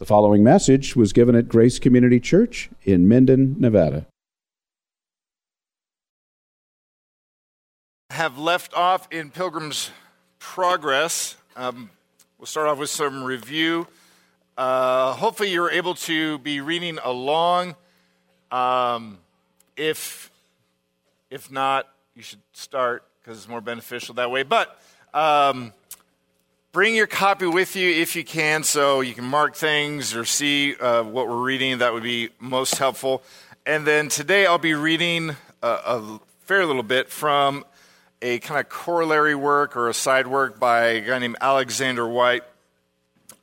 The following message was given at Grace Community Church in Minden, Nevada. Have left off in Pilgrim's Progress. Um, we'll start off with some review. Uh, hopefully, you're able to be reading along. Um, if if not, you should start because it's more beneficial that way. But um, Bring your copy with you if you can so you can mark things or see uh, what we're reading. That would be most helpful. And then today I'll be reading a, a fair little bit from a kind of corollary work or a side work by a guy named Alexander Whyte.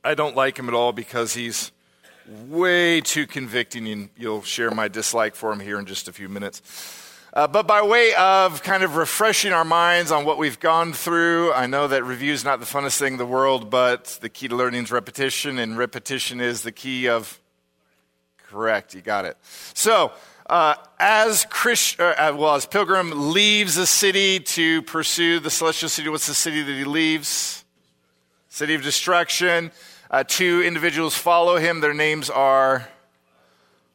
I don't like him at all because he's way too convicting, and you'll share my dislike for him here in just a few minutes. Uh, but by way of kind of refreshing our minds on what we've gone through, I know that review is not the funnest thing in the world, but the key to learning is repetition, and repetition is the key of. Correct, you got it. So, uh, as uh, uh well, as Pilgrim leaves the city to pursue the celestial city, what's the city that he leaves? City of destruction. Uh, two individuals follow him. Their names are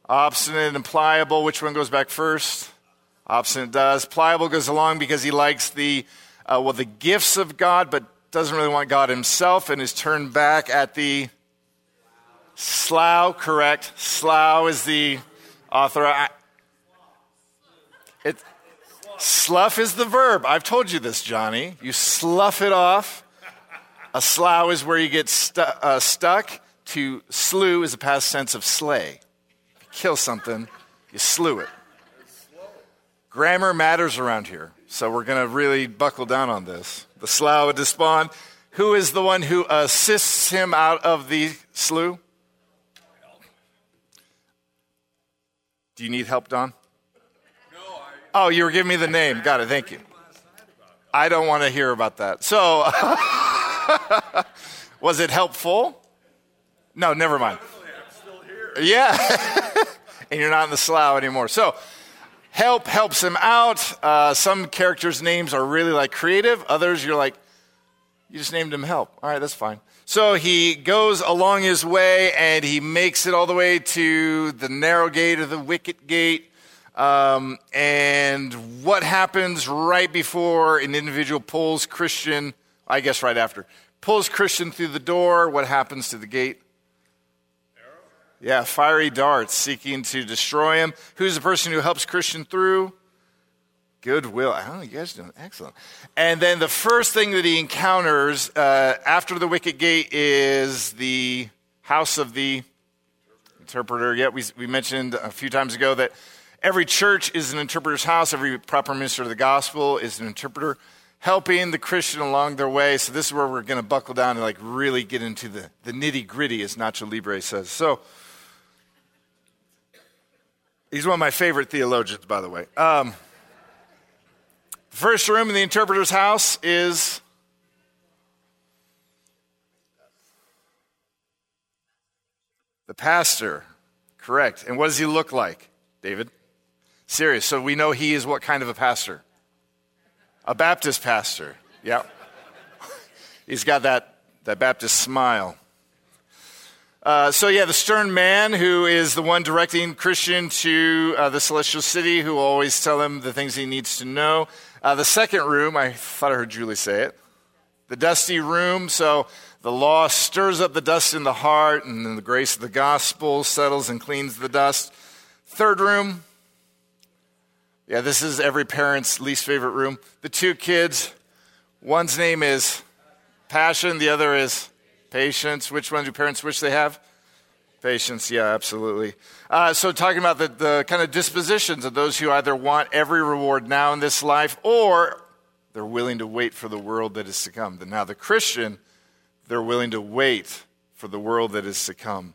obstinate and pliable. Which one goes back first? Obstinate does. Pliable goes along because he likes the, uh, well, the gifts of God, but doesn't really want God himself and is turned back at the slough, correct. Slough is the author. I, it, slough is the verb. I've told you this, Johnny. You slough it off. A slough is where you get stu- uh, stuck. To slew is a past sense of slay. You kill something, you slew it. Grammar matters around here, so we're going to really buckle down on this. The slough of despond. Who is the one who assists him out of the slough? Do you need help, Don? No. Oh, you were giving me the name. Got it. Thank you. I don't want to hear about that. So, was it helpful? No, never mind. Yeah. and you're not in the slough anymore. So, help helps him out. Uh, some characters' names are really like creative. Others, you're like, you just named him help. All right, that's fine. So he goes along his way and he makes it all the way to the narrow gate or the wicket gate. Um, and what happens right before an individual pulls Christian, I guess right after, pulls Christian through the door, what happens to the gate? Yeah, fiery darts seeking to destroy him. Who's the person who helps Christian through? Goodwill. I don't know, you guys doing excellent. And then the first thing that he encounters uh, after the wicket gate is the house of the interpreter. Yeah, we, we mentioned a few times ago that every church is an interpreter's house, every proper minister of the gospel is an interpreter helping the Christian along their way. So this is where we're going to buckle down and like really get into the, the nitty gritty, as Nacho Libre says. So He's one of my favorite theologians, by the way. Um, the first room in the interpreter's house is the pastor. Correct. And what does he look like, David? Serious. So we know he is what kind of a pastor? A Baptist pastor. Yeah. He's got that, that Baptist smile. Uh, so, yeah, the stern man who is the one directing Christian to uh, the celestial city, who will always tell him the things he needs to know. Uh, the second room, I thought I heard Julie say it. The dusty room, so the law stirs up the dust in the heart, and then the grace of the gospel settles and cleans the dust. Third room, yeah, this is every parent's least favorite room. The two kids, one's name is Passion, the other is Patience. Which one do parents wish they have? Patience, yeah, absolutely. Uh, so, talking about the, the kind of dispositions of those who either want every reward now in this life or they're willing to wait for the world that is to come. Now, the Christian, they're willing to wait for the world that is to come.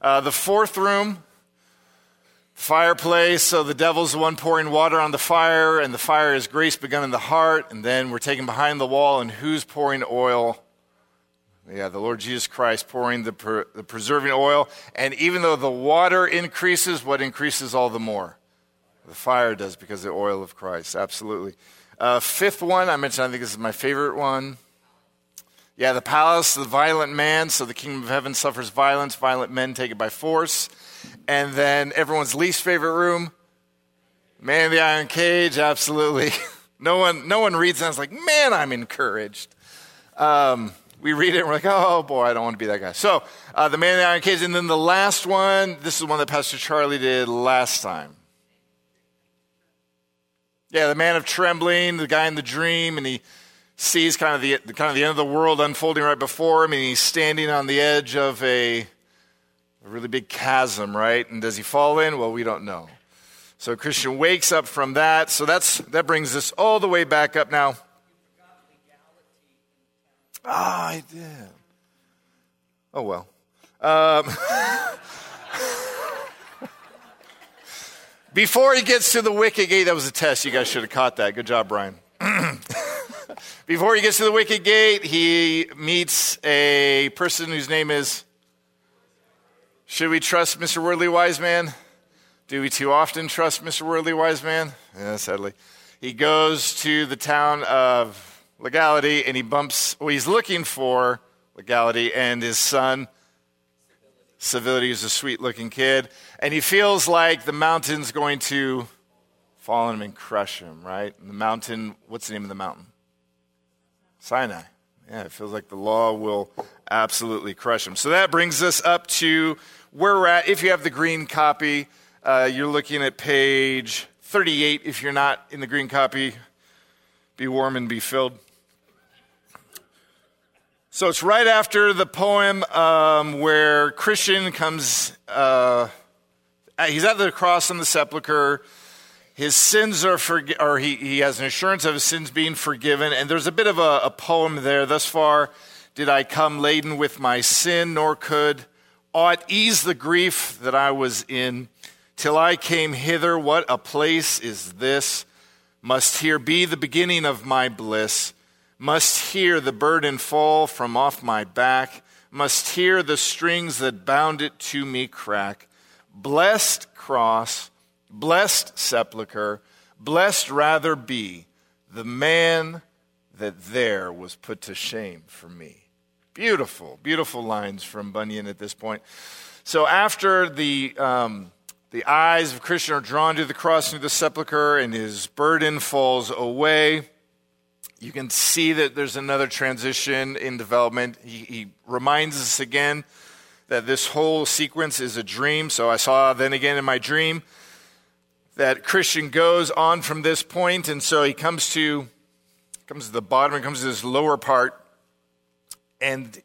Uh, the fourth room, fireplace. So the devil's the one pouring water on the fire, and the fire is grace begun in the heart. And then we're taken behind the wall, and who's pouring oil? Yeah, the Lord Jesus Christ pouring the, per, the preserving oil. And even though the water increases, what increases all the more? The fire does because the oil of Christ. Absolutely. Uh, fifth one, I mentioned, I think this is my favorite one. Yeah, the palace, the violent man. So the kingdom of heaven suffers violence. Violent men take it by force. And then everyone's least favorite room, man in the iron cage. Absolutely. no one, no one reads that. It's like, man, I'm encouraged. Um, we read it and we're like, oh boy, I don't want to be that guy. So uh, the man in the iron cage, and then the last one. This is one that Pastor Charlie did last time. Yeah, the man of trembling, the guy in the dream, and he sees kind of the kind of the end of the world unfolding right before him, and he's standing on the edge of a, a really big chasm, right? And does he fall in? Well, we don't know. So Christian wakes up from that. So that's that brings us all the way back up now. Ah, I did. Oh well. Um, Before he gets to the wicket gate, that was a test. You guys should have caught that. Good job, Brian. Before he gets to the wicket gate, he meets a person whose name is. Should we trust Mr. Worldly Wise Man? Do we too often trust Mr. Worldly Wise Man? Yeah, sadly. He goes to the town of legality and he bumps, well, he's looking for legality and his son civility. is a sweet looking kid. And he feels like the mountain's going to fall on him and crush him, right? And the mountain, what's the name of the mountain? Sinai. Yeah, it feels like the law will absolutely crush him. So that brings us up to where we're at. If you have the green copy, uh, you're looking at page 38. If you're not in the green copy, be warm and be filled. So it's right after the poem um, where Christian comes, uh, he's at the cross and the sepulchre. His sins are forgiven, or he, he has an assurance of his sins being forgiven. And there's a bit of a, a poem there. Thus far did I come laden with my sin, nor could aught ease the grief that I was in. Till I came hither, what a place is this? Must here be the beginning of my bliss must hear the burden fall from off my back, must hear the strings that bound it to me crack. Blessed cross, blessed sepulchre, blessed rather be the man that there was put to shame for me. Beautiful, beautiful lines from Bunyan at this point. So after the um, the eyes of Christian are drawn to the cross and to the sepulchre, and his burden falls away you can see that there's another transition in development. He, he, reminds us again that this whole sequence is a dream. So I saw then again in my dream that Christian goes on from this point, and so he comes to comes to the bottom and comes to this lower part, and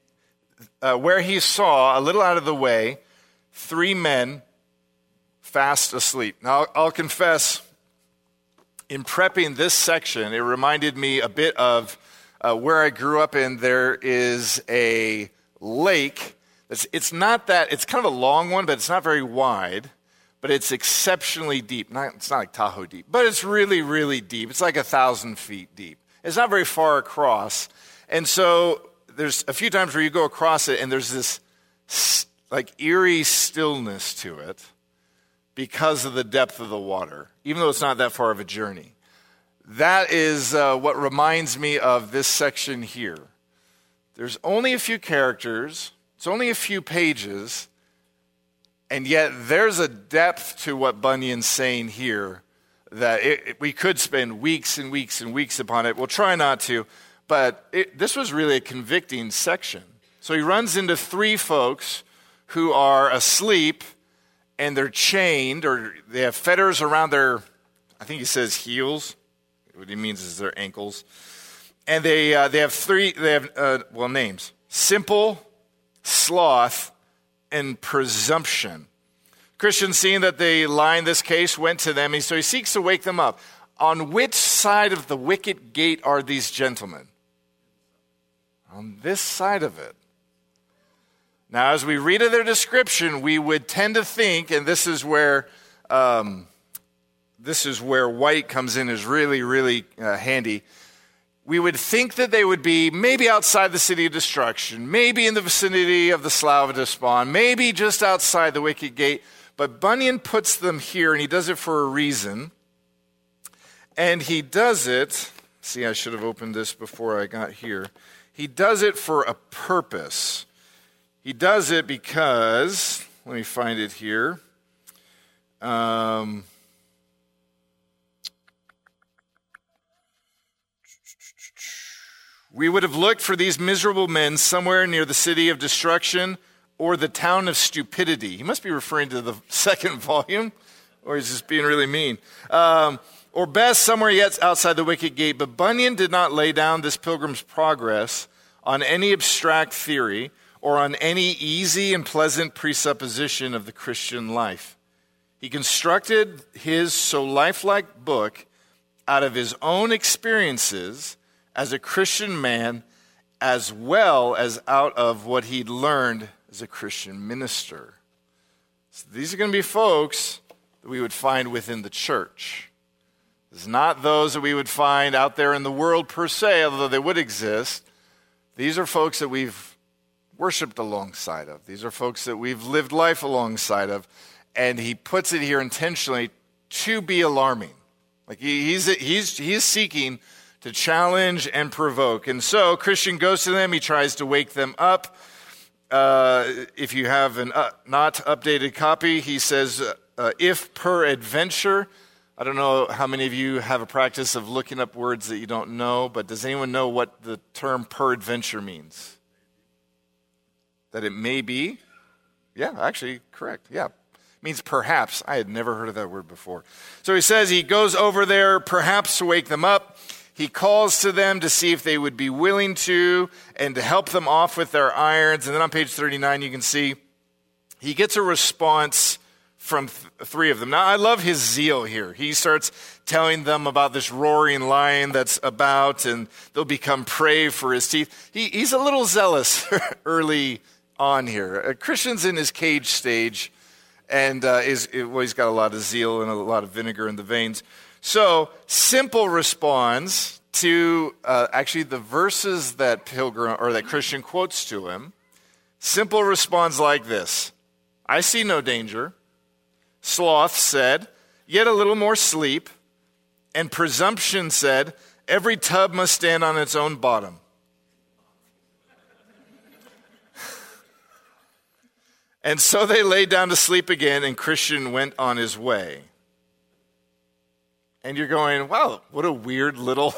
uh, where he saw a little out of the way three men fast asleep. Now I'll, I'll confess in prepping this section, it reminded me a bit of uh, where I grew up in. There is a lake. It's, it's not that, it's kind of a long one, but it's not very wide, but it's exceptionally deep. Not, it's not like Tahoe deep, but it's really, really deep. It's like a thousand feet deep. It's not very far across. And so there's a few times where you go across it and there's this like eerie stillness to it because of the depth of the water, even though it's not that far of a journey. That is uh, what reminds me of this section here. There's only a few characters, it's only a few pages, and yet there's a depth to what Bunyan's saying here that it, it, we could spend weeks and weeks and weeks upon it. We'll try not to, but it, this was really a convicting section. So he runs into three folks who are asleep and they're chained or they have fetters around their, I think he says heels. What he means is their ankles. And they, uh, they have three, they have, uh, well, names simple, sloth, and presumption. Christian, seeing that they lie in this case, went to them, so he seeks to wake them up. On which side of the wicket gate are these gentlemen? On this side of it. Now, as we read of their description, we would tend to think, and this is where um, this is where Whyte comes in is really, really uh, handy. We would think that they would be maybe outside the city of destruction, maybe in the vicinity of the Slough of Despond, maybe just outside the wicket gate. But Bunyan puts them here, and he does it for a reason. And he does it. See, I should have opened this before I got here. he does it for a purpose. He does it because, let me find it here. Um, we would have looked for these miserable men somewhere near the city of destruction or the town of stupidity. He must be referring to the second volume, or he's just being really mean. Um, or best, somewhere yet outside the wicket gate. But Bunyan did not lay down this pilgrim's progress on any abstract theory or on any easy and pleasant presupposition of the Christian life. He constructed his so lifelike book out of his own experiences as a Christian man, as well as out of what he'd learned as a Christian minister. So these are going to be folks that we would find within the church. It's not those that we would find out there in the world per se, although they would exist. These are folks that we've worshiped alongside of. These are folks that we've lived life alongside of. And he puts it here intentionally to be alarming. Like he's, he's, he's seeking to challenge and provoke. And so Christian goes to them, he tries to wake them up. Uh, if you have an uh, not updated copy, he says, uh, if per adventure. I don't know how many of you have a practice of looking up words that you don't know, but does anyone know what the term per adventure means? That it may be? Yeah, actually, correct. Yeah. It means perhaps. I had never heard of that word before. So he says he goes over there perhaps to wake them up. He calls to them to see if they would be willing to and to help them off with their irons. And then on page 39, you can see he gets a response from th- three of them. Now, I love his zeal here. He starts telling them about this roaring lion that's about, and they'll become prey for his teeth. He, he's a little zealous early on here. Uh, Christian's in his cage stage, and uh, is, well, he's got a lot of zeal and a lot of vinegar in the veins. So, Simple responds to uh, actually the verses that Pilgrim or that Christian quotes to him. Simple responds like this I see no danger. Sloth said, Yet a little more sleep. And presumption said, Every tub must stand on its own bottom. And so they lay down to sleep again, and Christian went on his way and you're going, wow, what a weird little,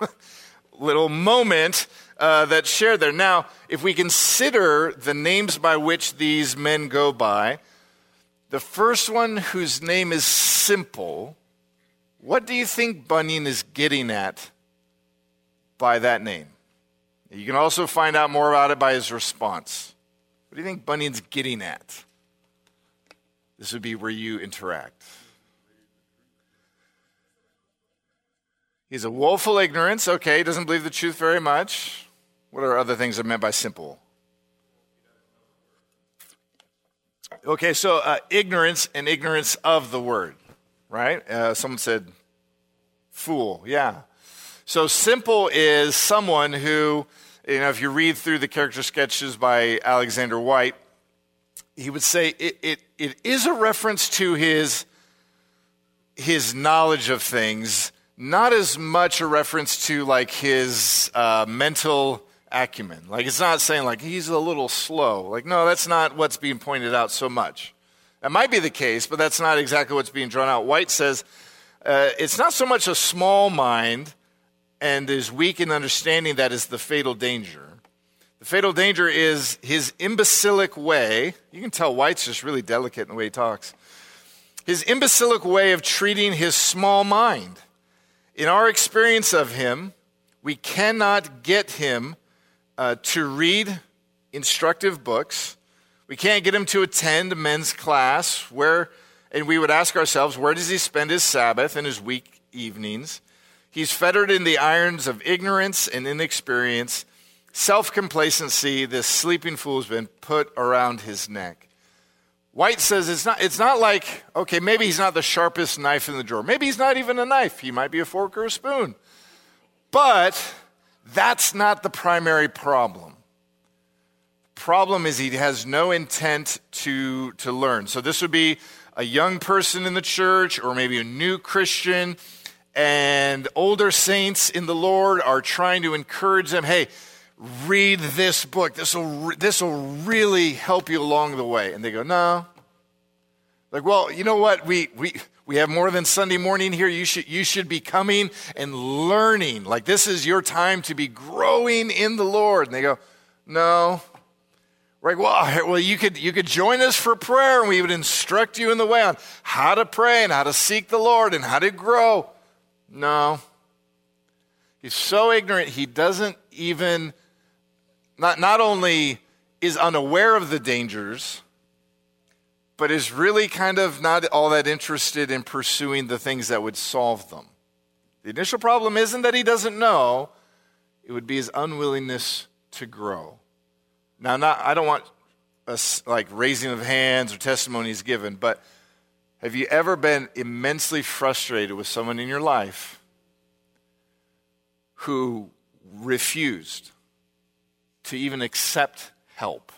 little moment uh, that's shared there. Now, if we consider the names by which these men go by, the first one whose name is simple, what do you think Bunyan is getting at by that name? You can also find out more about it by his response. What do you think Bunyan's getting at? This would be where you interact. He's a woeful ignorance. Okay, he doesn't believe the truth very much. What are other things that are meant by simple? Okay, so uh, ignorance and ignorance of the word, right? Uh, someone said fool. Yeah. So simple is someone who, you know, if you read through the character sketches by Alexander Whyte, he would say it, it, it is a reference to his, his knowledge of things not as much a reference to like his uh, mental acumen. Like it's not saying like he's a little slow. Like no, that's not what's being pointed out so much. That might be the case, but that's not exactly what's being drawn out. Whyte says uh, it's not so much a small mind and is weak in understanding that is the fatal danger. The fatal danger is his imbecilic way. You can tell Whyte's just really delicate in the way he talks. His imbecilic way of treating his small mind in our experience of him, we cannot get him uh, to read instructive books. We can't get him to attend men's class where, and we would ask ourselves, where does he spend his Sabbath and his week evenings? He's fettered in the irons of ignorance and inexperience. Self complacency, this sleeping fool has been put around his neck. Whyte says it's not, it's not like, okay, maybe he's not the sharpest knife in the drawer. Maybe he's not even a knife. He might be a fork or a spoon. But that's not the primary problem. Problem is he has no intent to, to learn. So this would be a young person in the church or maybe a new Christian, and older saints in the Lord are trying to encourage them hey, read this book. This will this will really help you along the way. And they go, no. Like, well, you know what? We we we have more than Sunday morning here. You should you should be coming and learning. Like this is your time to be growing in the Lord. And they go, no. Right, well, well, you could you could join us for prayer, and we would instruct you in the way on how to pray and how to seek the Lord and how to grow. No, he's so ignorant he doesn't even not, not only is unaware of the dangers, but is really kind of not all that interested in pursuing the things that would solve them. The initial problem isn't that he doesn't know, it would be his unwillingness to grow. Now, not, I don't want a, like raising of hands or testimonies given, but have you ever been immensely frustrated with someone in your life who refused to even accept help.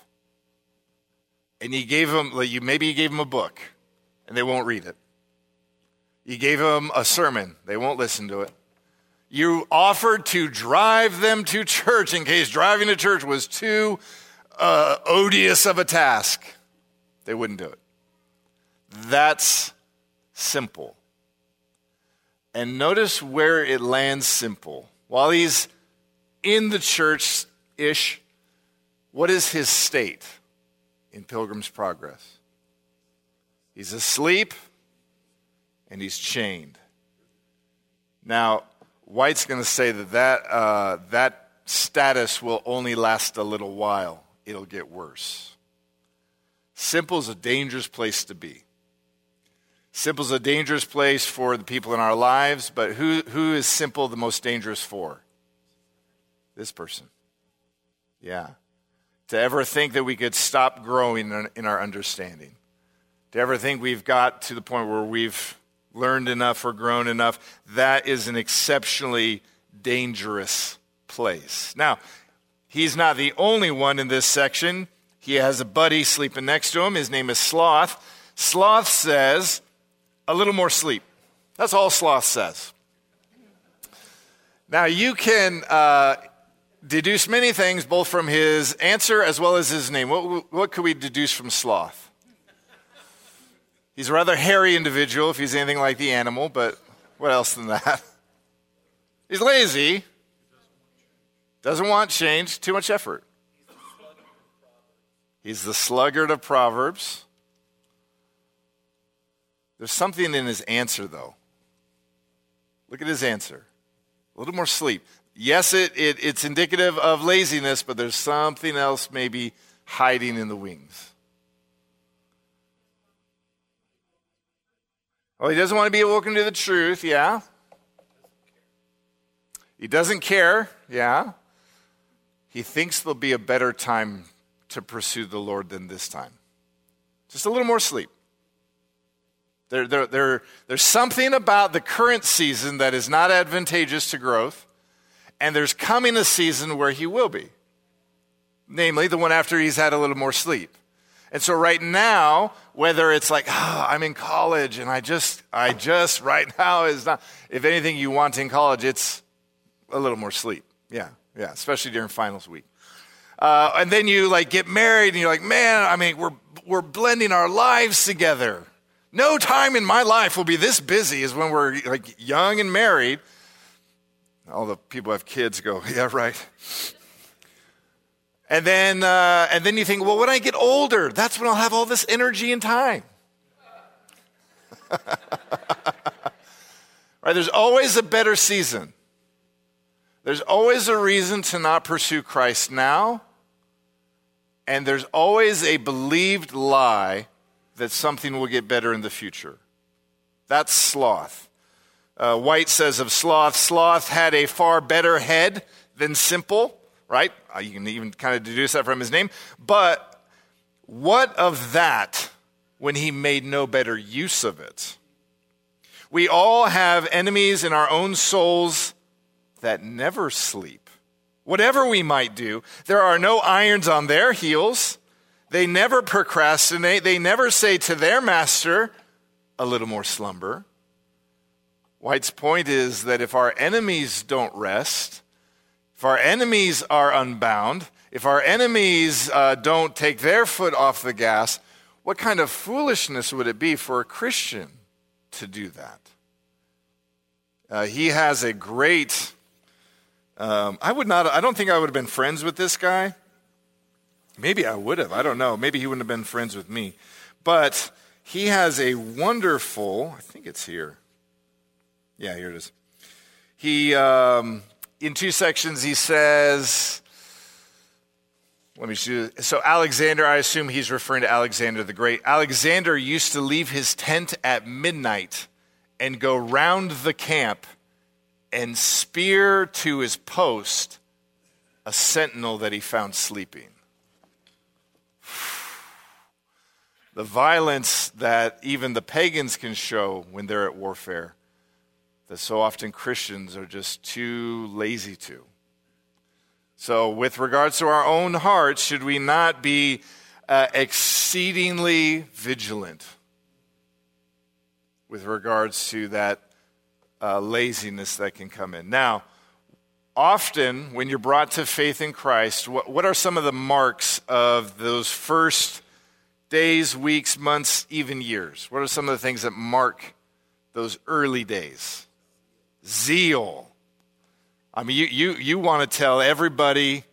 And you gave them, like you, maybe you gave them a book and they won't read it. You gave them a sermon, they won't listen to it. You offered to drive them to church in case driving to church was too uh, odious of a task. They wouldn't do it. That's simple. And notice where it lands simple. While he's in the church ish, what is his state in Pilgrim's Progress? He's asleep and he's chained. Now, Whyte's going to say that that, uh, that status will only last a little while, it'll get worse. Simple is a dangerous place to be. Simple is a dangerous place for the people in our lives, but who, who is simple the most dangerous for? This person. Yeah. To ever think that we could stop growing in our understanding. To ever think we've got to the point where we've learned enough or grown enough. That is an exceptionally dangerous place. Now, he's not the only one in this section. He has a buddy sleeping next to him. His name is Sloth. Sloth says, a little more sleep. That's all Sloth says. Now, you can. Uh, deduce many things, both from his answer as well as his name. What, what could we deduce from sloth? He's a rather hairy individual if he's anything like the animal, but what else than that? He's lazy, doesn't want change, too much effort. He's the sluggard of Proverbs. There's something in his answer, though. Look at his answer. A little more sleep. Yes, it, it, it's indicative of laziness, but there's something else maybe hiding in the wings. Well, he doesn't want to be awoken to the truth, yeah. He doesn't care, yeah. He thinks there'll be a better time to pursue the Lord than this time. Just a little more sleep. There, there, there, there's something about the current season that is not advantageous to growth and there's coming a season where he will be, namely the one after he's had a little more sleep. And so right now, whether it's like, oh, I'm in college and I just, I just right now is not, if anything you want in college, it's a little more sleep. Yeah, yeah, especially during finals week. Uh, and then you like get married and you're like, man, I mean, we're, we're blending our lives together. No time in my life will be this busy as when we're like young and married all the people who have kids go, yeah, right. And then, uh, and then you think, well, when I get older, that's when I'll have all this energy and time. right? There's always a better season. There's always a reason to not pursue Christ now. And there's always a believed lie that something will get better in the future. That's sloth. Uh, Whyte says of Sloth, Sloth had a far better head than Simple, right? Uh, you can even kind of deduce that from his name. But what of that when he made no better use of it? We all have enemies in our own souls that never sleep. Whatever we might do, there are no irons on their heels. They never procrastinate. They never say to their master, a little more slumber. Whyte's point is that if our enemies don't rest, if our enemies are unbound, if our enemies uh, don't take their foot off the gas, what kind of foolishness would it be for a Christian to do that? Uh, he has a great. Um, I would not. I don't think I would have been friends with this guy. Maybe I would have. I don't know. Maybe he wouldn't have been friends with me. But he has a wonderful. I think it's here. Yeah, here it is. He um, in two sections, he says, let me see. So, Alexander, I assume he's referring to Alexander the Great. Alexander used to leave his tent at midnight and go round the camp and spear to his post a sentinel that he found sleeping. The violence that even the pagans can show when they're at warfare that so often Christians are just too lazy to. So, with regards to our own hearts, should we not be uh, exceedingly vigilant with regards to that uh, laziness that can come in? Now, often when you're brought to faith in Christ, what, what are some of the marks of those first days, weeks, months, even years? What are some of the things that mark those early days? zeal. I mean, you, you, you want to tell everybody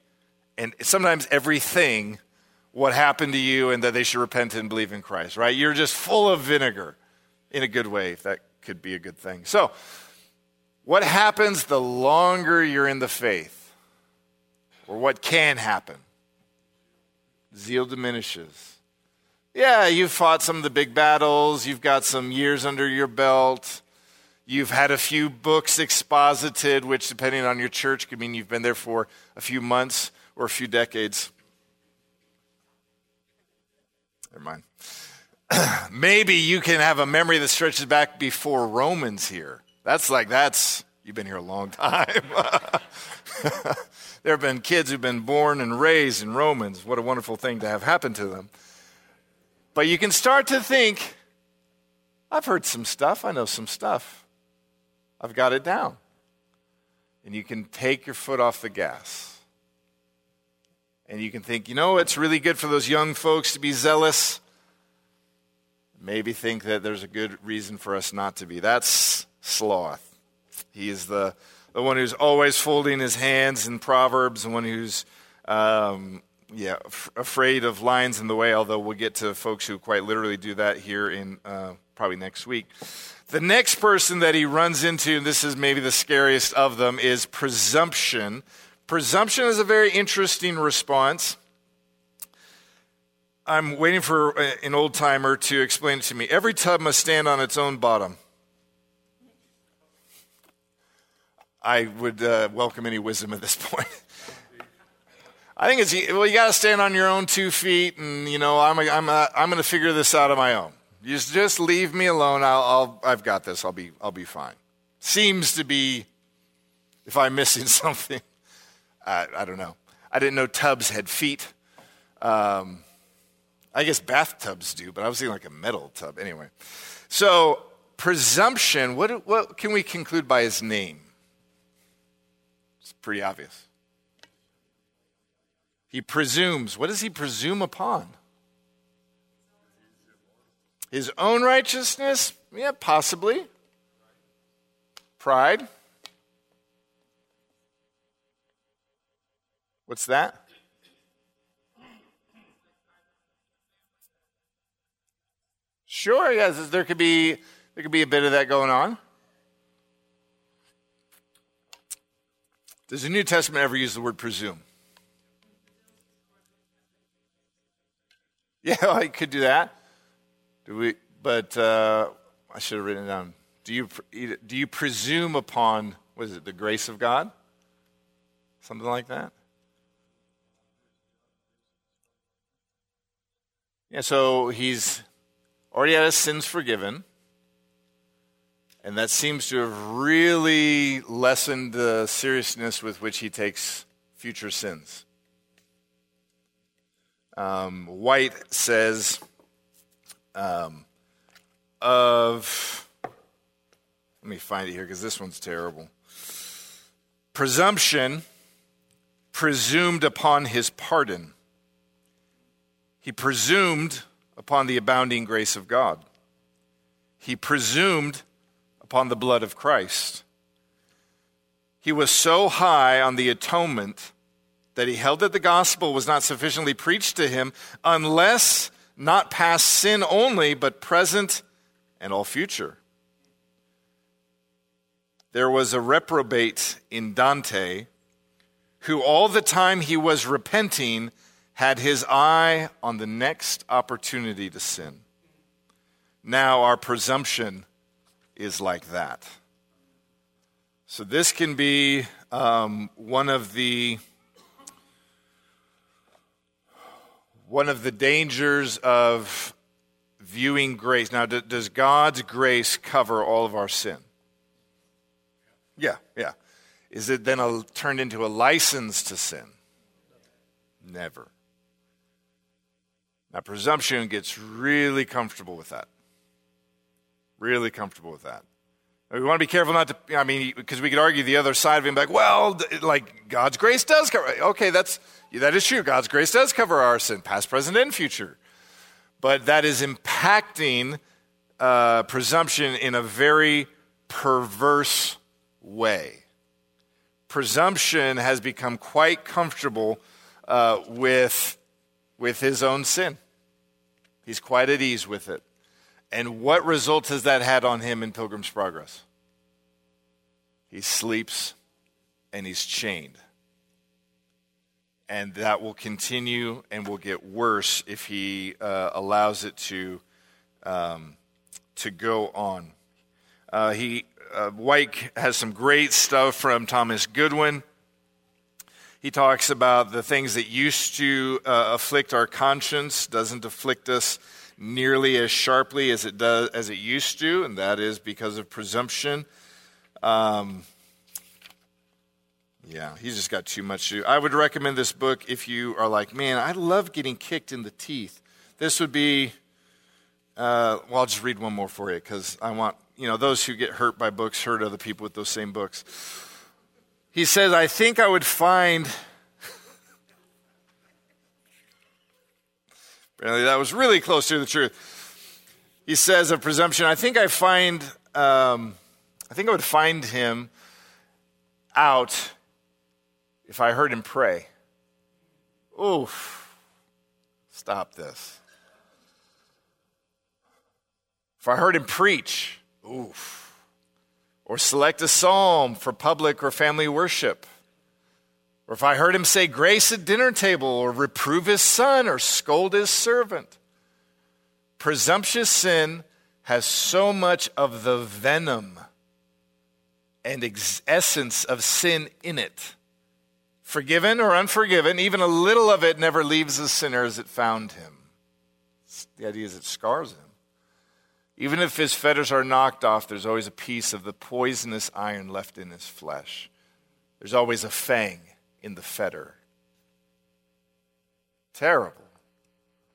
and sometimes everything what happened to you and that they should repent and believe in Christ, right? You're just full of vinegar in a good way, if that could be a good thing. So, what happens the longer you're in the faith? Or what can happen? Zeal diminishes. Yeah, you've fought some of the big battles, you've got some years under your belt. You've had a few books exposited, which, depending on your church, could mean you've been there for a few months or a few decades. Never mind. Maybe you can have a memory that stretches back before Romans here. That's like, that's, you've been here a long time. there have been kids who've been born and raised in Romans. What a wonderful thing to have happen to them. But you can start to think, I've heard some stuff, I know some stuff. I've got it down. And you can take your foot off the gas. And you can think, you know, it's really good for those young folks to be zealous. Maybe think that there's a good reason for us not to be. That's sloth. He is the, the one who's always folding his hands in Proverbs, the one who's um, yeah, f- afraid of lions in the way, although we'll get to folks who quite literally do that here in uh, probably next week. The next person that he runs into, and this is maybe the scariest of them, is presumption. Presumption is a very interesting response. I'm waiting for an old timer to explain it to me. Every tub must stand on its own bottom. I would uh, welcome any wisdom at this point. I think it's well, you got to stand on your own two feet, and you know, I'm a, I'm a, I'm going to figure this out on my own. Just, just leave me alone. I'll, I'll, I've got this. I'll be, I'll be fine. Seems to be, if I'm missing something, I, I don't know. I didn't know tubs had feet. Um, I guess bathtubs do, but I was thinking like a metal tub. Anyway, so presumption. What, what can we conclude by his name? It's pretty obvious. He presumes. What does he presume upon? His own righteousness? Yeah, possibly. Pride? What's that? Sure, yes, there could be there could be a bit of that going on. Does the New Testament ever use the word presume? Yeah, I could do that. Do we? But uh, I should have written it down. Do you do you presume upon was it the grace of God? Something like that. Yeah. So he's already had his sins forgiven. And that seems to have really lessened the seriousness with which he takes future sins. Um, Whyte says um, of, let me find it here because this one's terrible. Presumption presumed upon his pardon. He presumed upon the abounding grace of God. He presumed upon the blood of Christ. He was so high on the atonement that he held that the gospel was not sufficiently preached to him unless not past sin only, but present and all future. There was a reprobate in Dante who, all the time he was repenting, had his eye on the next opportunity to sin. Now, our presumption is like that. So, this can be um, one of the one of the dangers of viewing grace. Now, does God's grace cover all of our sin? Yeah, yeah. Is it then a, turned into a license to sin? Never. Now, presumption gets really comfortable with that. Really comfortable with that. We want to be careful not to, I mean, because we could argue the other side of him, like, well, like God's grace does cover. Okay, that's that is true. God's grace does cover our sin, past, present, and future. But that is impacting uh, presumption in a very perverse way. Presumption has become quite comfortable uh, with, with his own sin. He's quite at ease with it. And what results has that had on him in Pilgrim's Progress? He sleeps and he's chained. And that will continue and will get worse if he uh, allows it to, um, to go on. Uh, he, uh, Whyte has some great stuff from Thomas Goodwin. He talks about the things that used to uh, afflict our conscience doesn't afflict us nearly as sharply as it does as it used to, and that is because of presumption. Um, yeah, he's just got too much to. I would recommend this book if you are like, man, I love getting kicked in the teeth. This would be. Uh, well, I'll just read one more for you because I want you know those who get hurt by books hurt other people with those same books. He says, I think I would find. Apparently, that was really close to the truth. He says of presumption, I think I find, um, I think I would find him out if I heard him pray. Oof, stop this. If I heard him preach, oof or select a psalm for public or family worship. Or if I heard him say grace at dinner table, or reprove his son, or scold his servant. Presumptuous sin has so much of the venom and ex- essence of sin in it. Forgiven or unforgiven, even a little of it never leaves the sinner as it found him. The idea is it scars him. Even if his fetters are knocked off, there's always a piece of the poisonous iron left in his flesh. There's always a fang in the fetter. Terrible.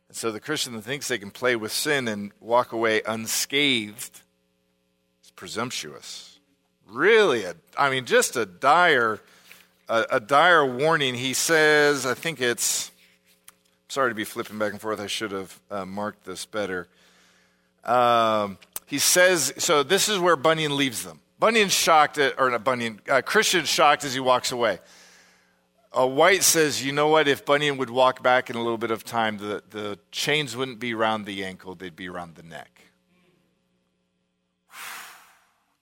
And so the Christian that thinks they can play with sin and walk away unscathed is presumptuous. Really, a, I mean, just a dire, a, a dire warning. He says, I think it's, sorry to be flipping back and forth. I should have uh, marked this better. Um, he says, so this is where Bunyan leaves them. Bunyan's shocked, at, or not Bunyan, uh, Christian's shocked as he walks away. Uh, Whyte says, you know what, if Bunyan would walk back in a little bit of time, the, the chains wouldn't be around the ankle, they'd be around the neck.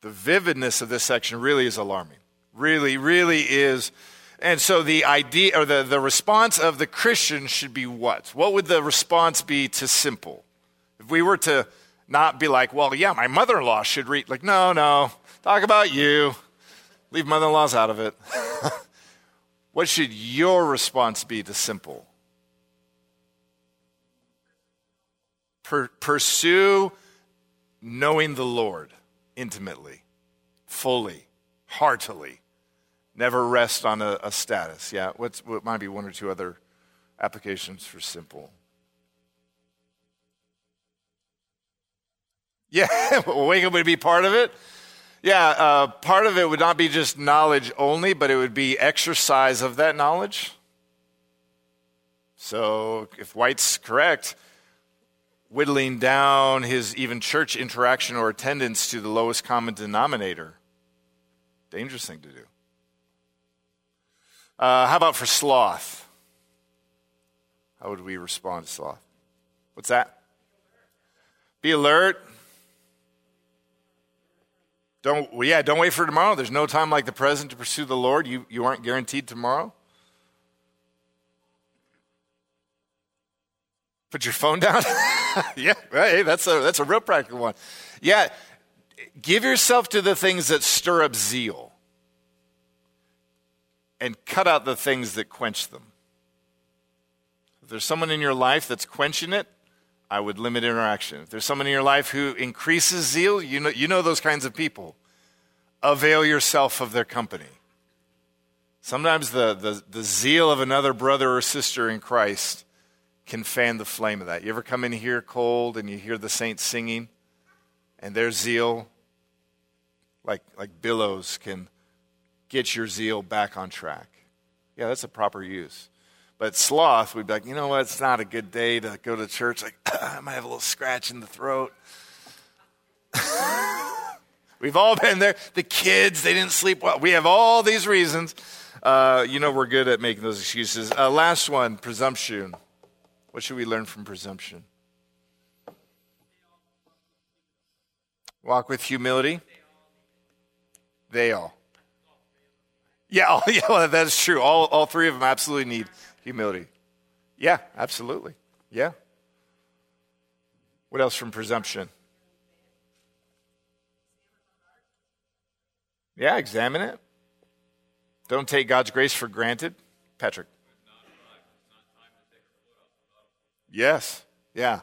The vividness of this section really is alarming. Really, really is. And so the idea, or the, the response of the Christian should be what? What would the response be to simple? If we were to not be like, well, yeah, my mother in law should read. Like, no, no, talk about you. Leave mother in laws out of it. what should your response be to simple? Per- pursue knowing the Lord intimately, fully, heartily. Never rest on a, a status. Yeah, what's, what might be one or two other applications for simple? Yeah, wake up to be part of it. Yeah, uh, part of it would not be just knowledge only, but it would be exercise of that knowledge. So if Whyte's correct, whittling down his even church interaction or attendance to the lowest common denominator, dangerous thing to do. Uh, how about for sloth? How would we respond to sloth? What's that? Be alert. Don't, well, yeah, don't wait for tomorrow. There's no time like the present to pursue the Lord. You, you aren't guaranteed tomorrow. Put your phone down. yeah, hey, that's a, that's a real practical one. Yeah, give yourself to the things that stir up zeal and cut out the things that quench them. If there's someone in your life that's quenching it, I would limit interaction. If there's someone in your life who increases zeal, you know, you know those kinds of people. Avail yourself of their company. Sometimes the, the, the zeal of another brother or sister in Christ can fan the flame of that. You ever come in here cold and you hear the saints singing, and their zeal, like, like billows, can get your zeal back on track? Yeah, that's a proper use. But sloth, we'd be like, you know what? It's not a good day to go to church. Like, I might have a little scratch in the throat. We've all been there. The kids, they didn't sleep well. We have all these reasons. Uh, you know, we're good at making those excuses. Uh, last one presumption. What should we learn from presumption? Walk with humility. They all. Yeah, yeah, well, that is true. All, all three of them absolutely need humility. Yeah, absolutely. Yeah. What else from presumption? Yeah, examine it. Don't take God's grace for granted. Patrick. Yes. Yeah.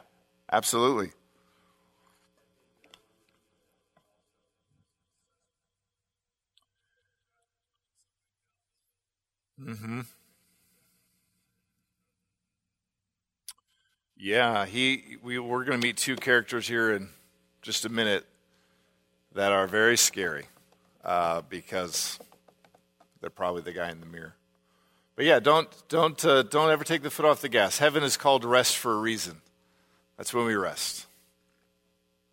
Absolutely. Mm-hmm. Yeah, he. We we're going to meet two characters here in just a minute that are very scary uh, because they're probably the guy in the mirror. But yeah, don't don't uh, don't ever take the foot off the gas. Heaven is called rest for a reason. That's when we rest,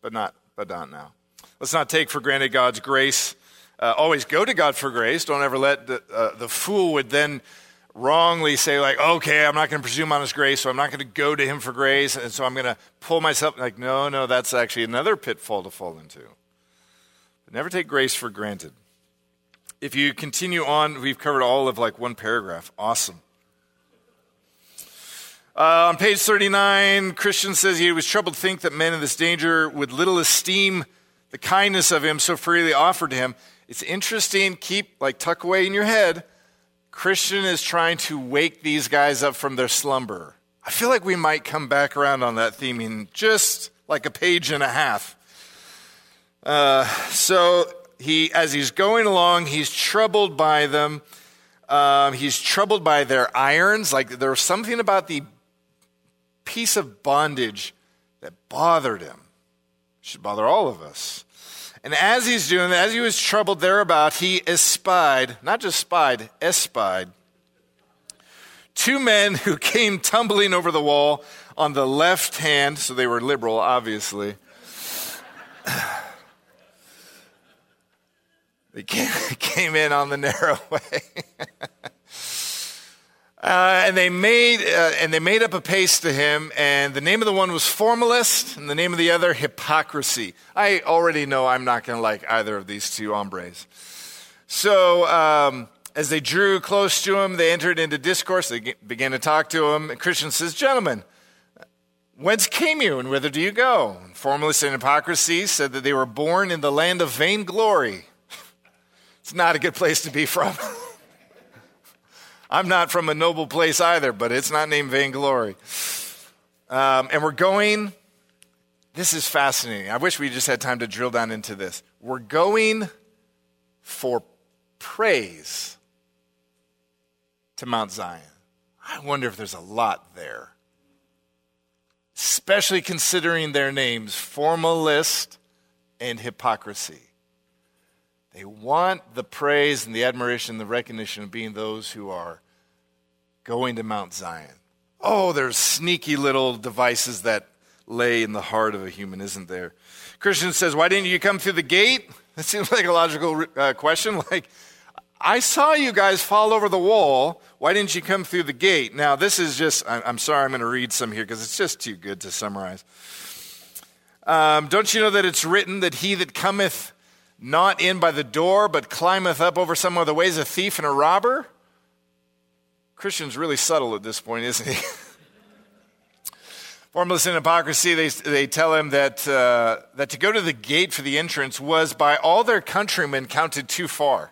but not but not now. Let's not take for granted God's grace. Uh, always go to God for grace. Don't ever let the uh, the fool would then wrongly say like okay i'm not going to presume on his grace so i'm not going to go to him for grace and so i'm going to pull myself like no no that's actually another pitfall to fall into. But never take grace for granted. If you continue on we've covered all of like one paragraph. Awesome. Uh, on page 39 christian says he was troubled to think that men in this danger would little esteem the kindness of him so freely offered to him. It's interesting keep like tuck away in your head Christian is trying to wake these guys up from their slumber. I feel like we might come back around on that theme in just like a page and a half. Uh, so he, as he's going along, he's troubled by them. Um, he's troubled by their irons. Like there was something about the piece of bondage that bothered him. It should bother all of us. And as he's doing that, as he was troubled thereabout, he espied, not just spied, espied, two men who came tumbling over the wall on the left hand, so they were liberal, obviously. they came, came in on the narrow way. Uh, and they made uh, and they made up a pace to him, and the name of the one was formalist, and the name of the other hypocrisy. I already know I'm not going to like either of these two hombres. So um, as they drew close to him, they entered into discourse. They began to talk to him. And Christian says, "Gentlemen, whence came you, and whither do you go?" And formalist and hypocrisy said that they were born in the land of vainglory. it's not a good place to be from. I'm not from a noble place either, but it's not named Vainglory. Um, and we're going, this is fascinating. I wish we just had time to drill down into this. We're going for praise to Mount Zion. I wonder if there's a lot there, especially considering their names formalist and hypocrisy. They want the praise and the admiration and the recognition of being those who are going to Mount Zion. Oh, there's sneaky little devices that lay in the heart of a human, isn't there? Christian says, Why didn't you come through the gate? That seems like a logical uh, question. Like, I saw you guys fall over the wall. Why didn't you come through the gate? Now, this is just, I'm sorry, I'm going to read some here because it's just too good to summarize. Um, don't you know that it's written that he that cometh not in by the door, but climbeth up over some other way is a thief and a robber? Christian's really subtle at this point, isn't he? Formalist in hypocrisy, they, they tell him that, uh, that to go to the gate for the entrance was by all their countrymen counted too far.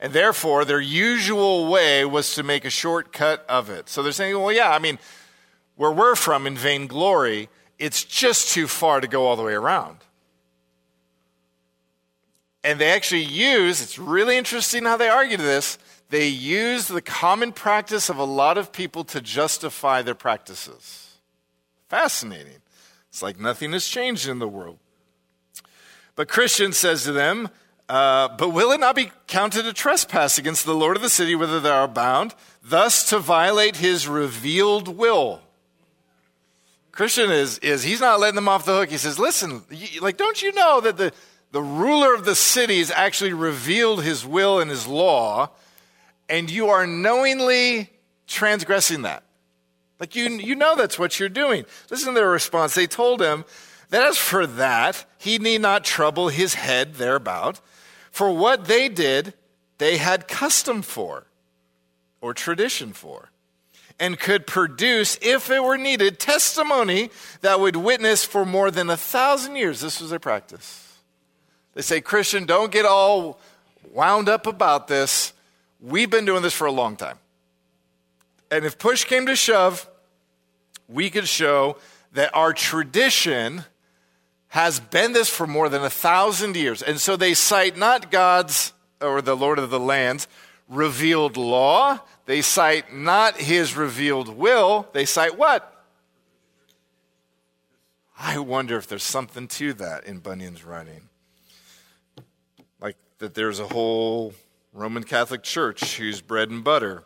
And therefore, their usual way was to make a shortcut of it. So they're saying, well, yeah, I mean, where we're from in vainglory, it's just too far to go all the way around. And they actually use, it's really interesting how they argue this, they use the common practice of a lot of people to justify their practices. Fascinating. It's like nothing has changed in the world. But Christian says to them, uh, But will it not be counted a trespass against the Lord of the city whether they are bound, thus to violate his revealed will? Christian is, is he's not letting them off the hook. He says, Listen, like, don't you know that the, the ruler of the city has actually revealed his will and his law? and you are knowingly transgressing that. Like you, you know that's what you're doing. Listen to their response. They told him that as for that, he need not trouble his head thereabout. For what they did, they had custom for or tradition for, and could produce, if it were needed, testimony that would witness for more than a thousand years. This was their practice. They say, Christian, don't get all wound up about this. We've been doing this for a long time. And if push came to shove, we could show that our tradition has been this for more than a thousand years. And so they cite not God's or the Lord of the lands revealed law, they cite not his revealed will, they cite what? I wonder if there's something to that in Bunyan's writing. That there's a whole Roman Catholic Church, whose bread and butter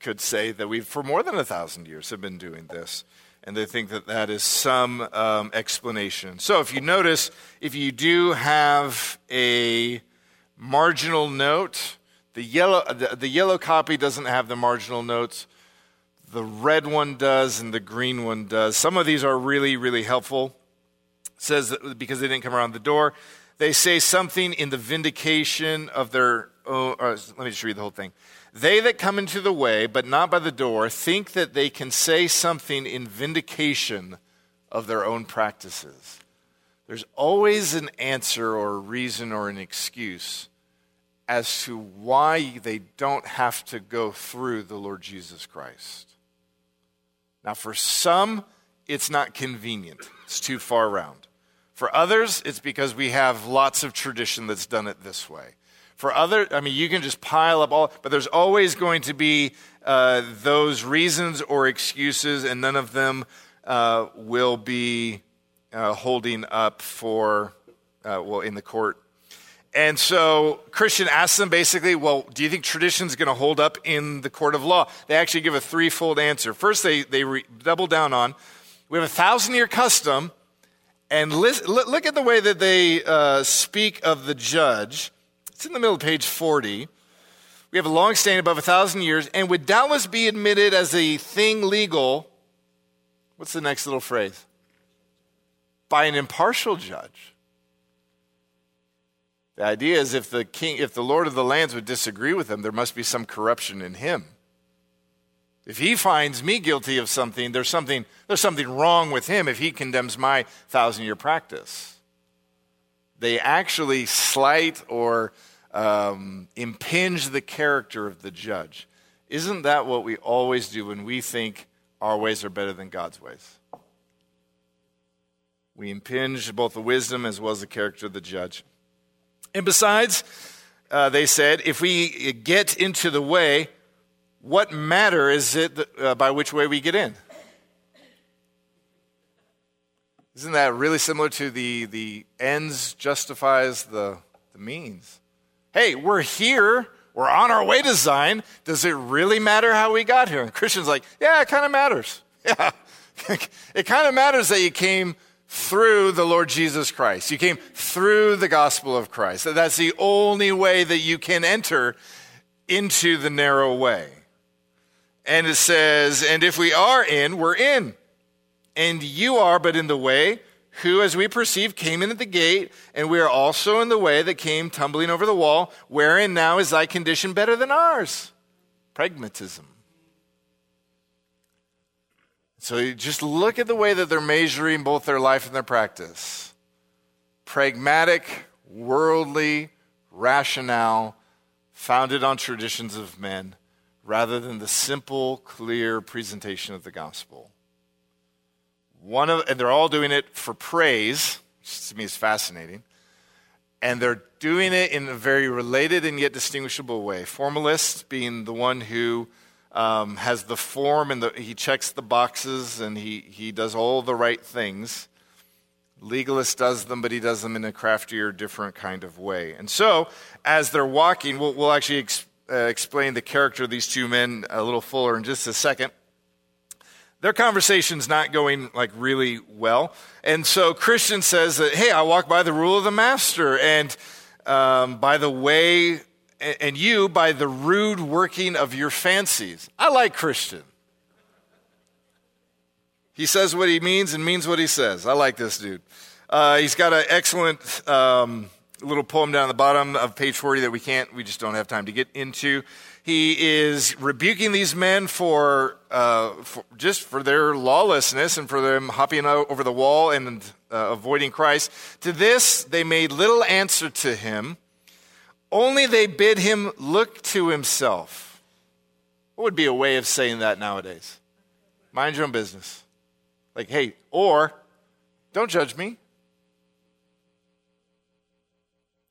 could say that we've, for more than a thousand years, have been doing this. And they think that that is some um, explanation. So if you notice, if you do have a marginal note, the yellow, the, the yellow copy doesn't have the marginal notes. The red one does, and the green one does. Some of these are really, really helpful. It says because they didn't come around the door. They say something in the vindication of their own. Uh, let me just read the whole thing. They that come into the way, but not by the door, think that they can say something in vindication of their own practices. There's always an answer or a reason or an excuse as to why they don't have to go through the Lord Jesus Christ. Now, for some, it's not convenient, it's too far around. For others, it's because we have lots of tradition that's done it this way. For other, I mean, you can just pile up all, but there's always going to be uh, those reasons or excuses, and none of them uh, will be uh, holding up for, uh, well, in the court. And so Christian asks them basically, well, do you think tradition is going to hold up in the court of law? They actually give a threefold answer. First, they, they re- double down on, we have a thousand year custom and listen, look at the way that they uh, speak of the judge. It's in the middle of page 40. We have a long standing above a thousand years and would doubtless be admitted as a thing legal. What's the next little phrase? By an impartial judge. The idea is if the king, if the Lord of the lands would disagree with him, there must be some corruption in him. If he finds me guilty of something, there's something, there's something wrong with him if he condemns my thousand year practice. They actually slight or um, impinge the character of the judge. Isn't that what we always do when we think our ways are better than God's ways? We impinge both the wisdom as well as the character of the judge. And besides, uh, they said, if we get into the way, what matter is it that, uh, by which way we get in? Isn't that really similar to the, the ends justifies the, the means? Hey, we're here. We're on our way to Zion. Does it really matter how we got here? And Christians like, yeah, it kind of matters. Yeah. it kind of matters that you came through the Lord Jesus Christ. You came through the gospel of Christ. That's the only way that you can enter into the narrow way. And it says, and if we are in, we're in. And you are but in the way, who, as we perceive, came in at the gate, and we are also in the way that came tumbling over the wall, wherein now is thy condition better than ours? Pragmatism. So you just look at the way that they're measuring both their life and their practice. Pragmatic, worldly, rationale, founded on traditions of men, rather than the simple, clear presentation of the gospel. One of, and they're all doing it for praise, which to me is fascinating. And they're doing it in a very related and yet distinguishable way. Formalist being the one who um, has the form and the, he checks the boxes and he, he does all the right things. Legalist does them, but he does them in a craftier, different kind of way. And so, as they're walking, we'll, we'll actually uh, explain the character of these two men a little fuller in just a second. Their conversation's not going like really well. And so Christian says that, hey, I walk by the rule of the master and um, by the way and you by the rude working of your fancies. I like Christian. He says what he means and means what he says. I like this dude. Uh, he's got an excellent um, little poem down the bottom of page 40 that we can't, we just don't have time to get into. He is rebuking these men for, uh, for just for their lawlessness and for them hopping over the wall and uh, avoiding Christ. To this, they made little answer to him only they bid him look to himself. What would be a way of saying that nowadays? Mind your own business. Like, hey, or don't judge me.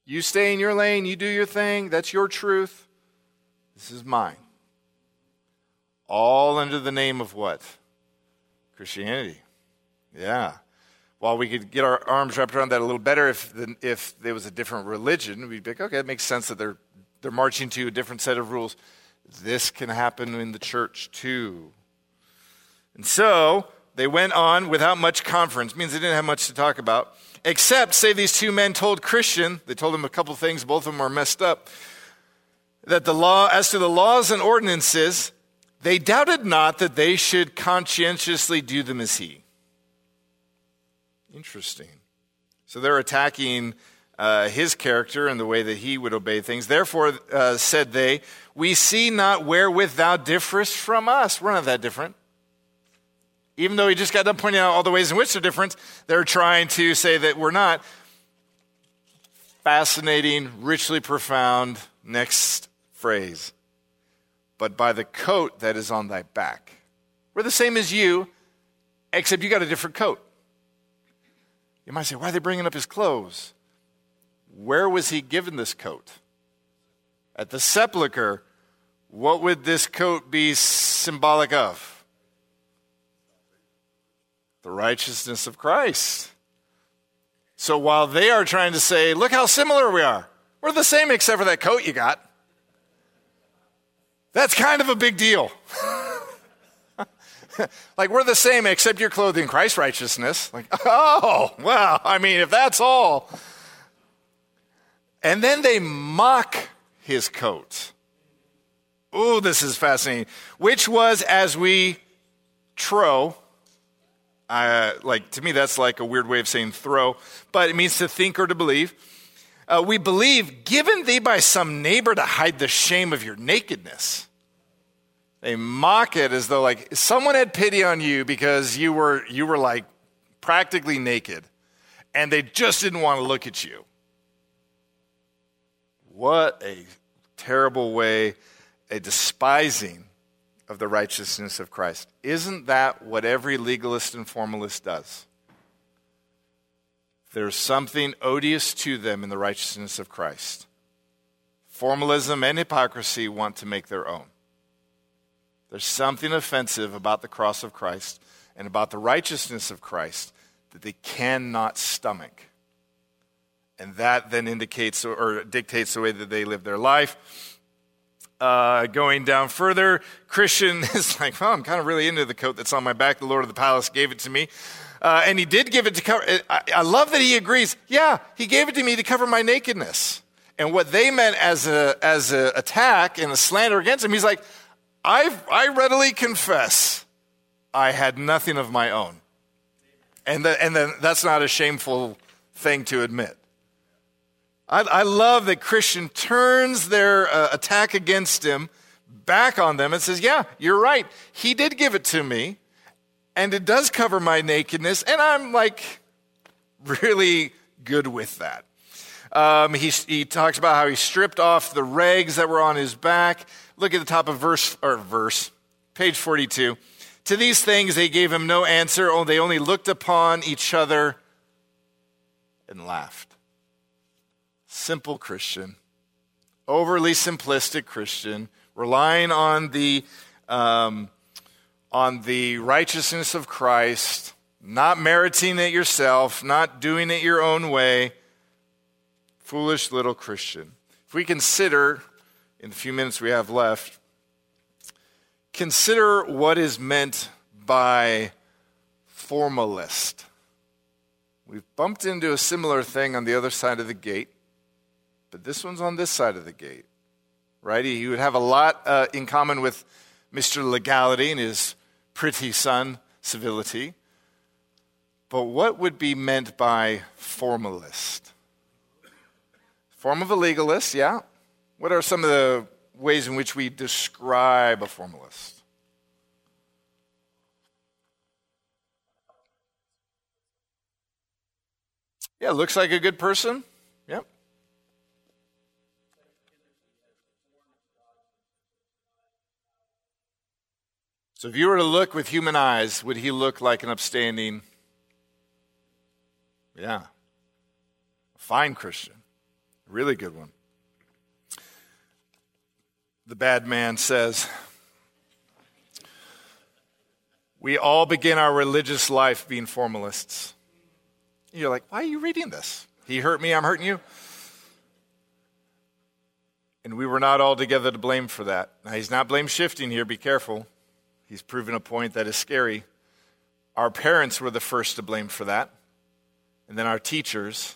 You stay in your lane, you do your thing, that's your truth. This is mine. All under the name of what? Christianity. Yeah while we could get our arms wrapped around that a little better if, the, if there was a different religion, we'd be like, okay, it makes sense that they're, they're marching to a different set of rules. This can happen in the church too. And so they went on without much conference, means they didn't have much to talk about, except, say, these two men told Christian, they told him a couple things, both of them are messed up, that the law, as to the laws and ordinances, they doubted not that they should conscientiously do them as he. Interesting. So they're attacking uh, his character and the way that he would obey things. Therefore, uh, said they, we see not wherewith thou differest from us. We're not that different. Even though he just got done pointing out all the ways in which they're different, they're trying to say that we're not. Fascinating, richly profound. Next phrase. But by the coat that is on thy back. We're the same as you, except you got a different coat. You might say, why are they bringing up his clothes? Where was he given this coat? At the sepulchre, what would this coat be symbolic of? The righteousness of Christ. So while they are trying to say, look how similar we are, we're the same except for that coat you got. That's kind of a big deal. like we're the same except you're clothed in Christ's righteousness. Like, oh, well, I mean, if that's all. And then they mock his coat. Oh, this is fascinating. Which was as we trow. Uh, like to me, that's like a weird way of saying throw, but it means to think or to believe. Uh, we believe given thee by some neighbor to hide the shame of your nakedness. They mock it as though like someone had pity on you because you were you were like practically naked and they just didn't want to look at you. What a terrible way, a despising of the righteousness of Christ. Isn't that what every legalist and formalist does? There's something odious to them in the righteousness of Christ. Formalism and hypocrisy want to make their own. There's something offensive about the cross of Christ and about the righteousness of Christ that they cannot stomach. And that then indicates or dictates the way that they live their life. Uh, going down further, Christian is like, well, I'm kind of really into the coat that's on my back. The Lord of the Palace gave it to me. Uh, and he did give it to cover. I, I love that he agrees. Yeah, he gave it to me to cover my nakedness. And what they meant as a as an attack and a slander against him, he's like, I I readily confess, I had nothing of my own, and the, and then that's not a shameful thing to admit. I, I love that Christian turns their uh, attack against him back on them and says, "Yeah, you're right. He did give it to me, and it does cover my nakedness, and I'm like really good with that." Um, he, he talks about how he stripped off the rags that were on his back. Look at the top of verse, or verse, page 42. To these things they gave him no answer, oh, they only looked upon each other and laughed. Simple Christian, overly simplistic Christian, relying on the, um, on the righteousness of Christ, not meriting it yourself, not doing it your own way Foolish little Christian. If we consider, in the few minutes we have left, consider what is meant by formalist. We've bumped into a similar thing on the other side of the gate, but this one's on this side of the gate, right? He would have a lot uh, in common with Mr. Legality and his pretty son, Civility. But what would be meant by formalist? Form of a legalist, yeah. What are some of the ways in which we describe a formalist? Yeah, looks like a good person. So if you were to look with human eyes, would he look like an upstanding, yeah, fine Christian? Really good one. The bad man says, We all begin our religious life being formalists. You're like, Why are you reading this? He hurt me, I'm hurting you. And we were not altogether to blame for that. Now, he's not blame shifting here, be careful. He's proven a point that is scary. Our parents were the first to blame for that, and then our teachers,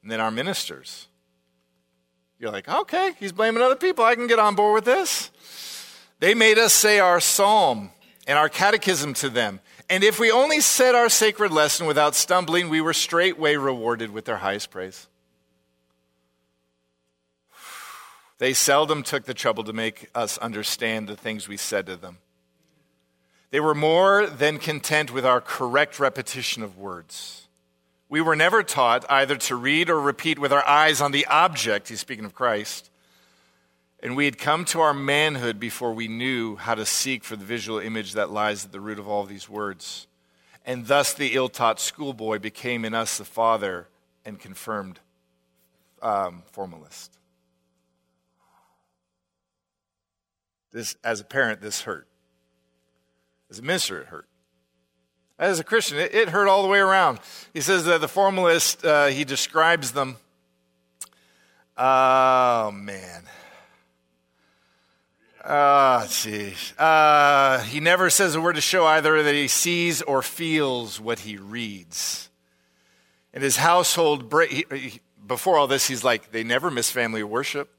and then our ministers. You're like, okay, he's blaming other people. I can get on board with this. They made us say our psalm and our catechism to them. And if we only said our sacred lesson without stumbling, we were straightway rewarded with their highest praise. They seldom took the trouble to make us understand the things we said to them. They were more than content with our correct repetition of words. We were never taught either to read or repeat with our eyes on the object, he's speaking of Christ. And we had come to our manhood before we knew how to seek for the visual image that lies at the root of all these words. And thus the ill taught schoolboy became in us the father and confirmed um, formalist. This, as a parent, this hurt. As a minister, it hurt. As a Christian, it, it hurt all the way around. He says that the formalist, uh, he describes them. Oh, man. Oh, geez. Uh, he never says a word to show either that he sees or feels what he reads. In his household, before all this, he's like, they never miss family worship.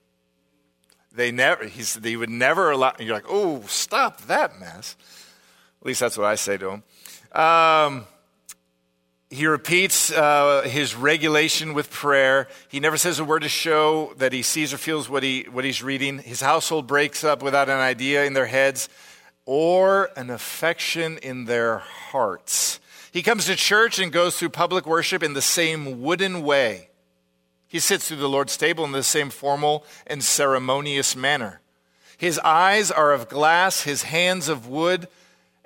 They never, he's, they would never allow, you're like, oh, stop that mess. At least that's what I say to him. Um, he repeats uh, his regulation with prayer. He never says a word to show that he sees or feels what, he, what he's reading. His household breaks up without an idea in their heads or an affection in their hearts. He comes to church and goes through public worship in the same wooden way. He sits through the Lord's table in the same formal and ceremonious manner. His eyes are of glass, his hands of wood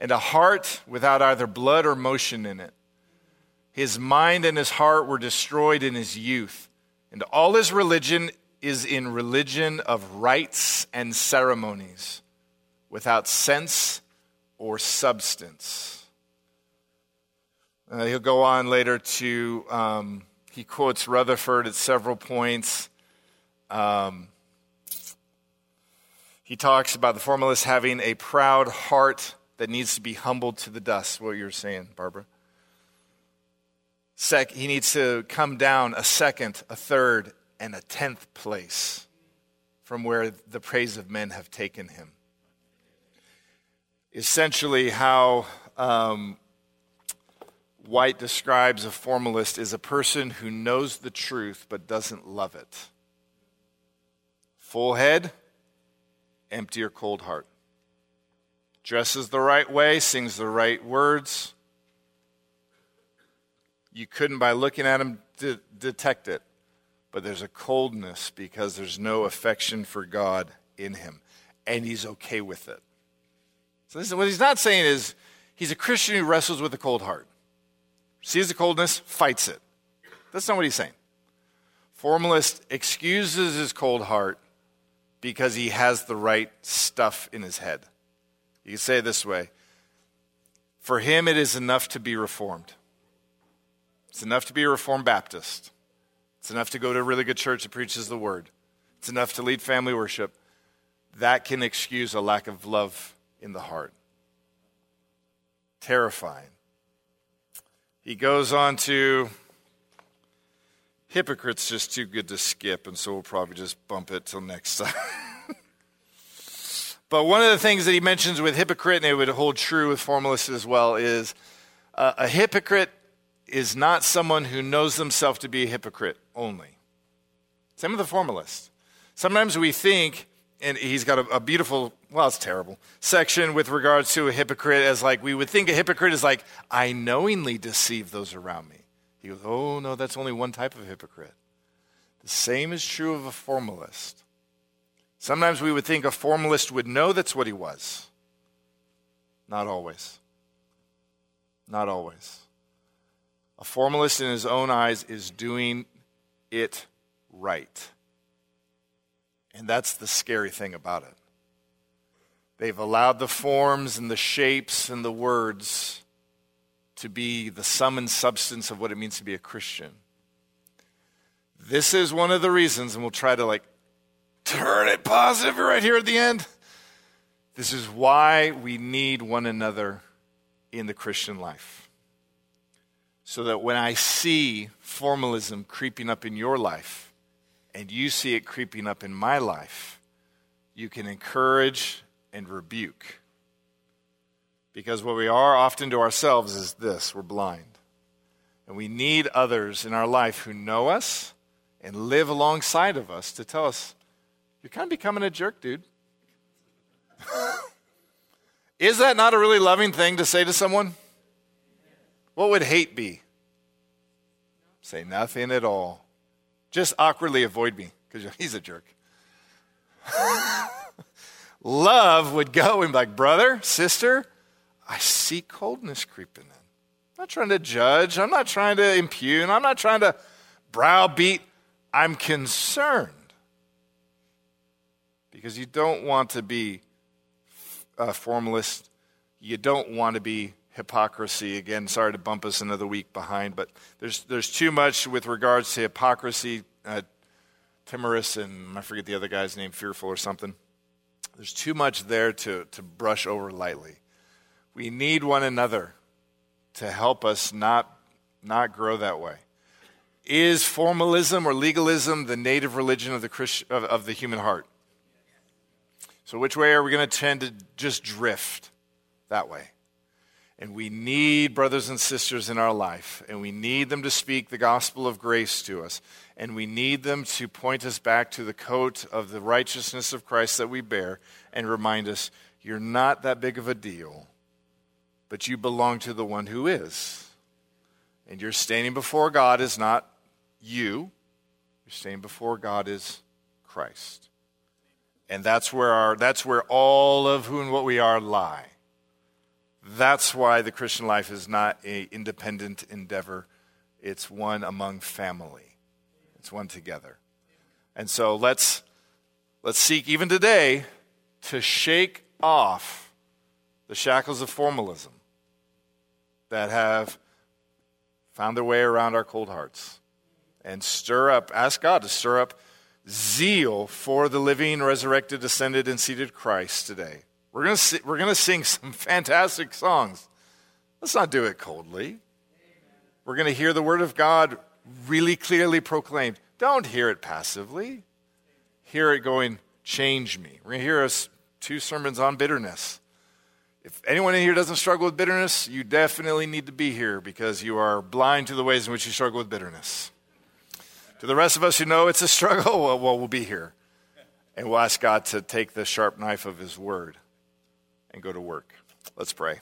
and a heart without either blood or motion in it. His mind and his heart were destroyed in his youth, and all his religion is in religion of rites and ceremonies, without sense or substance. Uh, he'll go on later to, um, he quotes Rutherford at several points. Um, he talks about the formalist having a proud heart that needs to be humbled to the dust, what you're saying, Barbara. Sec- he needs to come down a second, a third, and a tenth place from where the praise of men have taken him. Essentially, how um, Whyte describes a formalist is a person who knows the truth but doesn't love it. Full head, empty or cold heart. Dresses the right way, sings the right words. You couldn't, by looking at him, de- detect it. But there's a coldness because there's no affection for God in him. And he's okay with it. So, listen, what he's not saying is he's a Christian who wrestles with a cold heart sees the coldness, fights it. That's not what he's saying. Formalist excuses his cold heart because he has the right stuff in his head. You can say it this way For him, it is enough to be reformed. It's enough to be a Reformed Baptist. It's enough to go to a really good church that preaches the word. It's enough to lead family worship. That can excuse a lack of love in the heart. Terrifying. He goes on to hypocrites just too good to skip, and so we'll probably just bump it till next time. But one of the things that he mentions with hypocrite, and it would hold true with formalists as well, is uh, a hypocrite is not someone who knows themselves to be a hypocrite only. Same with the formalist. Sometimes we think, and he's got a, a beautiful well, it's terrible, section with regards to a hypocrite as like we would think a hypocrite is like, I knowingly deceive those around me. He goes, Oh, no, that's only one type of hypocrite. The same is true of a formalist. Sometimes we would think a formalist would know that's what he was. Not always. Not always. A formalist in his own eyes is doing it right. And that's the scary thing about it. They've allowed the forms and the shapes and the words to be the sum and substance of what it means to be a Christian. This is one of the reasons, and we'll try to like turn it positive right here at the end. This is why we need one another in the Christian life. So that when I see formalism creeping up in your life, and you see it creeping up in my life, you can encourage and rebuke. Because what we are often to ourselves is this we're blind. And we need others in our life who know us and live alongside of us to tell us, you're kind of becoming a jerk, dude. is that not a really loving thing to say to someone? What would hate be? Say nothing at all. Just awkwardly avoid me because he's a jerk love would go and be like, brother, sister, I see coldness creeping in. I'm not trying to judge. I'm not trying to impugn. I'm not trying to browbeat. I'm concerned. Because you don't want to be a formalist. You don't want to be hypocrisy. Again, sorry to bump us another week behind, but there's, there's too much with regards to hypocrisy. Uh, timorous and I forget the other guy's name, fearful or something. There's too much there to, to brush over lightly. We need one another to help us not, not grow that way. Is formalism or legalism the native religion of the, Christ, of, of the human heart? So, which way are we going to tend to just drift? That way. And we need brothers and sisters in our life, and we need them to speak the gospel of grace to us, and we need them to point us back to the coat of the righteousness of Christ that we bear and remind us you're not that big of a deal, but you belong to the one who is. And your standing before God is not you, your standing before God is Christ. And that's where, our, that's where all of who and what we are lie. That's why the Christian life is not an independent endeavor, it's one among family, it's one together. And so let's, let's seek, even today, to shake off the shackles of formalism that have found their way around our cold hearts. And stir up, ask God to stir up zeal for the living, resurrected, ascended, and seated Christ today. We're going to we're to sing some fantastic songs. Let's not do it coldly. We're going to hear the word of God really clearly proclaimed. Don't hear it passively. Hear it going, change me. We're going to hear us two sermons on bitterness. If anyone in here doesn't struggle with bitterness, you definitely need to be here because you are blind to the ways in which you struggle with bitterness. To the rest of us who know it's a struggle, well, well we'll be here. And we'll ask God to take the sharp knife of His word and go to work. Let's pray.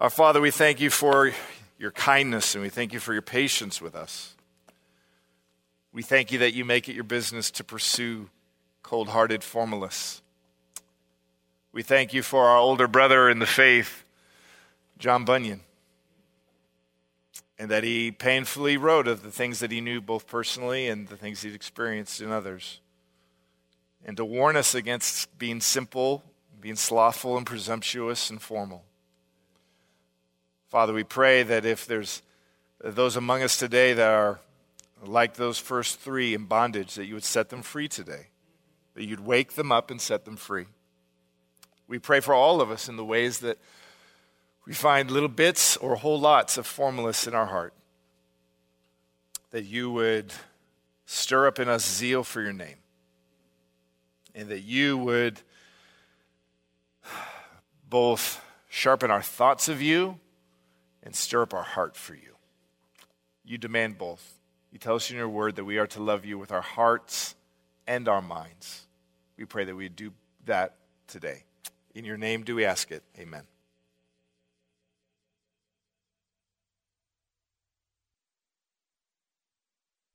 Our Father, we thank you for your kindness and we thank you for your patience with us. We thank you that you make it your business to pursue cold hearted formalists. We thank you for our older brother in the faith, John Bunyan, and that he painfully wrote of the things that he knew both personally and the things he'd experienced in others. And to warn us against being simple, being slothful and presumptuous and formal. Father, we pray that if there's those among us today that are like those first three in bondage, that you would set them free today, that you'd wake them up and set them free. We pray for all of us in the ways that we find little bits or whole lots of formalists in our heart. That you would stir up in us zeal for your name. And that you would both sharpen our thoughts of you and stir up our heart for you. You demand both. You tell us in your word that we are to love you with our hearts and our minds. We pray that we do that today. In your name do we ask it. Amen.